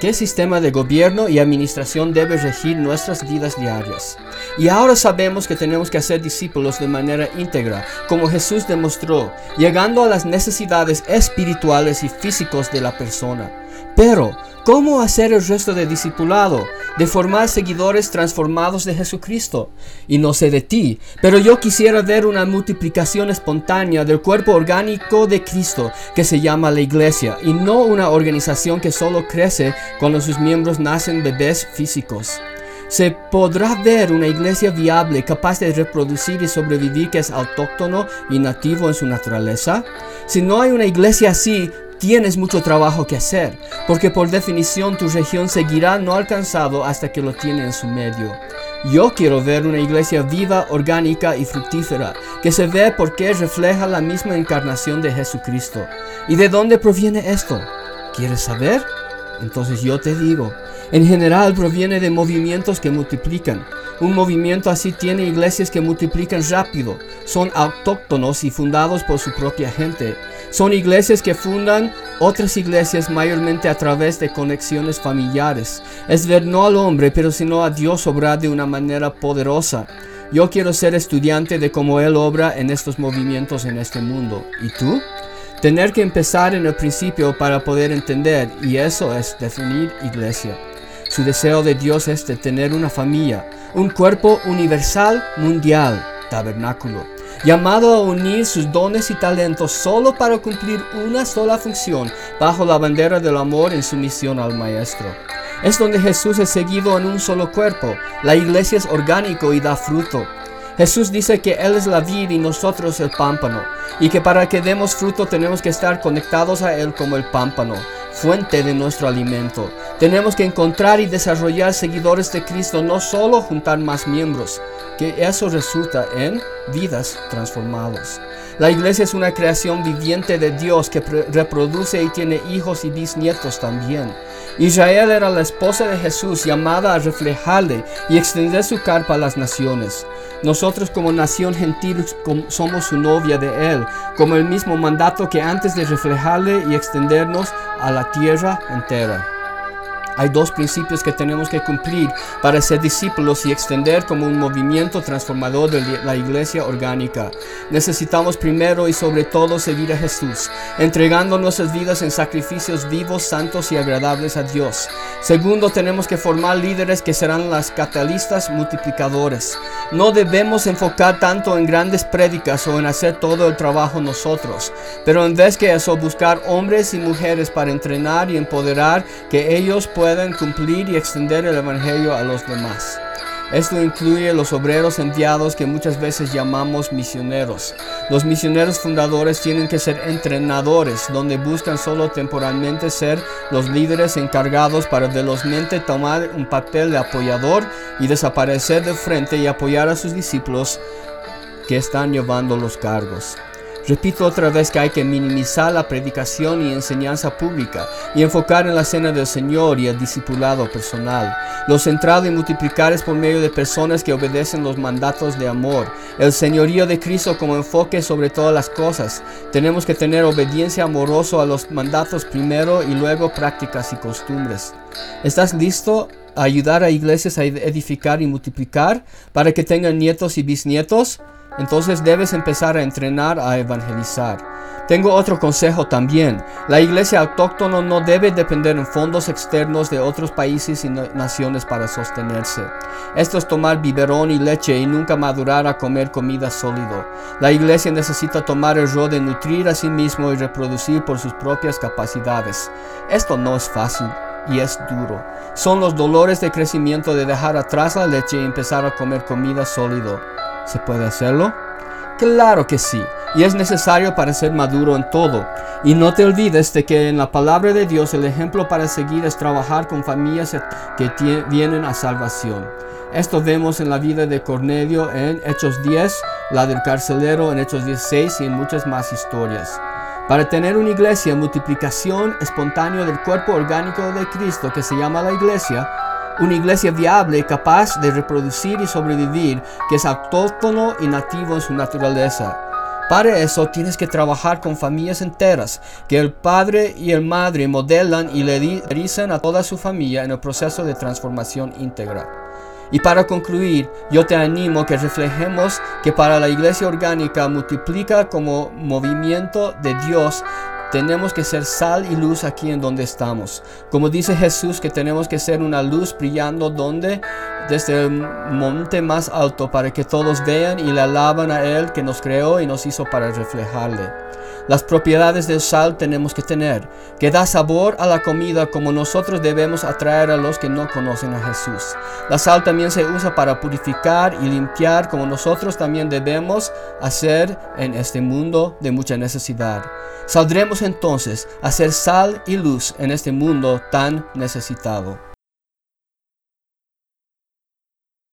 qué sistema de gobierno y administración debe regir nuestras vidas diarias. Y ahora sabemos que tenemos que hacer discípulos de manera íntegra, como Jesús demostró, llegando a las necesidades espirituales y físicos de la persona. Pero, ¿cómo hacer el resto de discipulado? De formar seguidores transformados de Jesucristo. Y no sé de ti, pero yo quisiera ver una multiplicación espontánea del cuerpo orgánico de Cristo que se llama la iglesia, y no una organización que solo crece cuando sus miembros nacen bebés físicos. ¿Se podrá ver una iglesia viable capaz de reproducir y sobrevivir que es autóctono y nativo en su naturaleza? Si no hay una iglesia así, tienes mucho trabajo que hacer, porque por definición tu región seguirá no alcanzado hasta que lo tiene en su medio. Yo quiero ver una iglesia viva, orgánica y fructífera, que se ve porque refleja la misma encarnación de Jesucristo. ¿Y de dónde proviene esto? ¿Quieres saber? Entonces yo te digo, en general proviene de movimientos que multiplican. Un movimiento así tiene iglesias que multiplican rápido, son autóctonos y fundados por su propia gente. Son iglesias que fundan otras iglesias mayormente a través de conexiones familiares. Es ver no al hombre, pero sino a Dios obrar de una manera poderosa. Yo quiero ser estudiante de cómo Él obra en estos movimientos en este mundo. ¿Y tú? Tener que empezar en el principio para poder entender, y eso es definir iglesia. Su deseo de Dios es de tener una familia, un cuerpo universal mundial, tabernáculo, llamado a unir sus dones y talentos solo para cumplir una sola función bajo la bandera del amor en su misión al Maestro. Es donde Jesús es seguido en un solo cuerpo. La iglesia es orgánico y da fruto. Jesús dice que Él es la vid y nosotros el pámpano, y que para que demos fruto tenemos que estar conectados a Él como el pámpano fuente de nuestro alimento. Tenemos que encontrar y desarrollar seguidores de Cristo, no solo juntar más miembros, que eso resulta en vidas transformadas. La iglesia es una creación viviente de Dios que reproduce y tiene hijos y bisnietos también. Israel era la esposa de Jesús llamada a reflejarle y extender su carpa a las naciones. Nosotros como nación gentil somos su novia de Él, como el mismo mandato que antes de reflejarle y extendernos a la tierra entera. Hay dos principios que tenemos que cumplir para ser discípulos y extender como un movimiento transformador de la iglesia orgánica. Necesitamos primero y sobre todo seguir a Jesús, entregando nuestras vidas en sacrificios vivos, santos y agradables a Dios. Segundo, tenemos que formar líderes que serán las catalistas multiplicadores. No debemos enfocar tanto en grandes prédicas o en hacer todo el trabajo nosotros, pero en vez que eso buscar hombres y mujeres para entrenar y empoderar que ellos puedan puedan cumplir y extender el Evangelio a los demás. Esto incluye los obreros enviados que muchas veces llamamos misioneros. Los misioneros fundadores tienen que ser entrenadores, donde buscan solo temporalmente ser los líderes encargados para velozmente tomar un papel de apoyador y desaparecer de frente y apoyar a sus discípulos que están llevando los cargos. Repito otra vez que hay que minimizar la predicación y enseñanza pública y enfocar en la cena del Señor y el discipulado personal. Lo centrado y multiplicar es por medio de personas que obedecen los mandatos de amor. El señorío de Cristo como enfoque sobre todas las cosas. Tenemos que tener obediencia amorosa a los mandatos primero y luego prácticas y costumbres. ¿Estás listo a ayudar a iglesias a edificar y multiplicar para que tengan nietos y bisnietos? Entonces debes empezar a entrenar a evangelizar. Tengo otro consejo también. La iglesia autóctona no debe depender en fondos externos de otros países y naciones para sostenerse. Esto es tomar biberón y leche y nunca madurar a comer comida sólido. La iglesia necesita tomar el rol de nutrir a sí mismo y reproducir por sus propias capacidades. Esto no es fácil y es duro. Son los dolores de crecimiento de dejar atrás la leche y empezar a comer comida sólido. ¿Se puede hacerlo? Claro que sí, y es necesario para ser maduro en todo. Y no te olvides de que en la palabra de Dios el ejemplo para seguir es trabajar con familias que vienen a salvación. Esto vemos en la vida de Cornelio en Hechos 10, la del carcelero en Hechos 16 y en muchas más historias. Para tener una iglesia, multiplicación espontánea del cuerpo orgánico de Cristo que se llama la iglesia, una iglesia viable capaz de reproducir y sobrevivir, que es autóctono y nativo en su naturaleza. Para eso tienes que trabajar con familias enteras, que el padre y el madre modelan y le dicen a toda su familia en el proceso de transformación íntegra. Y para concluir, yo te animo que reflejemos que para la iglesia orgánica multiplica como movimiento de Dios tenemos que ser sal y luz aquí en donde estamos. Como dice Jesús que tenemos que ser una luz brillando donde desde el monte más alto para que todos vean y le alaban a Él que nos creó y nos hizo para reflejarle. Las propiedades del sal tenemos que tener, que da sabor a la comida como nosotros debemos atraer a los que no conocen a Jesús. La sal también se usa para purificar y limpiar como nosotros también debemos hacer en este mundo de mucha necesidad. Saldremos entonces a ser sal y luz en este mundo tan necesitado.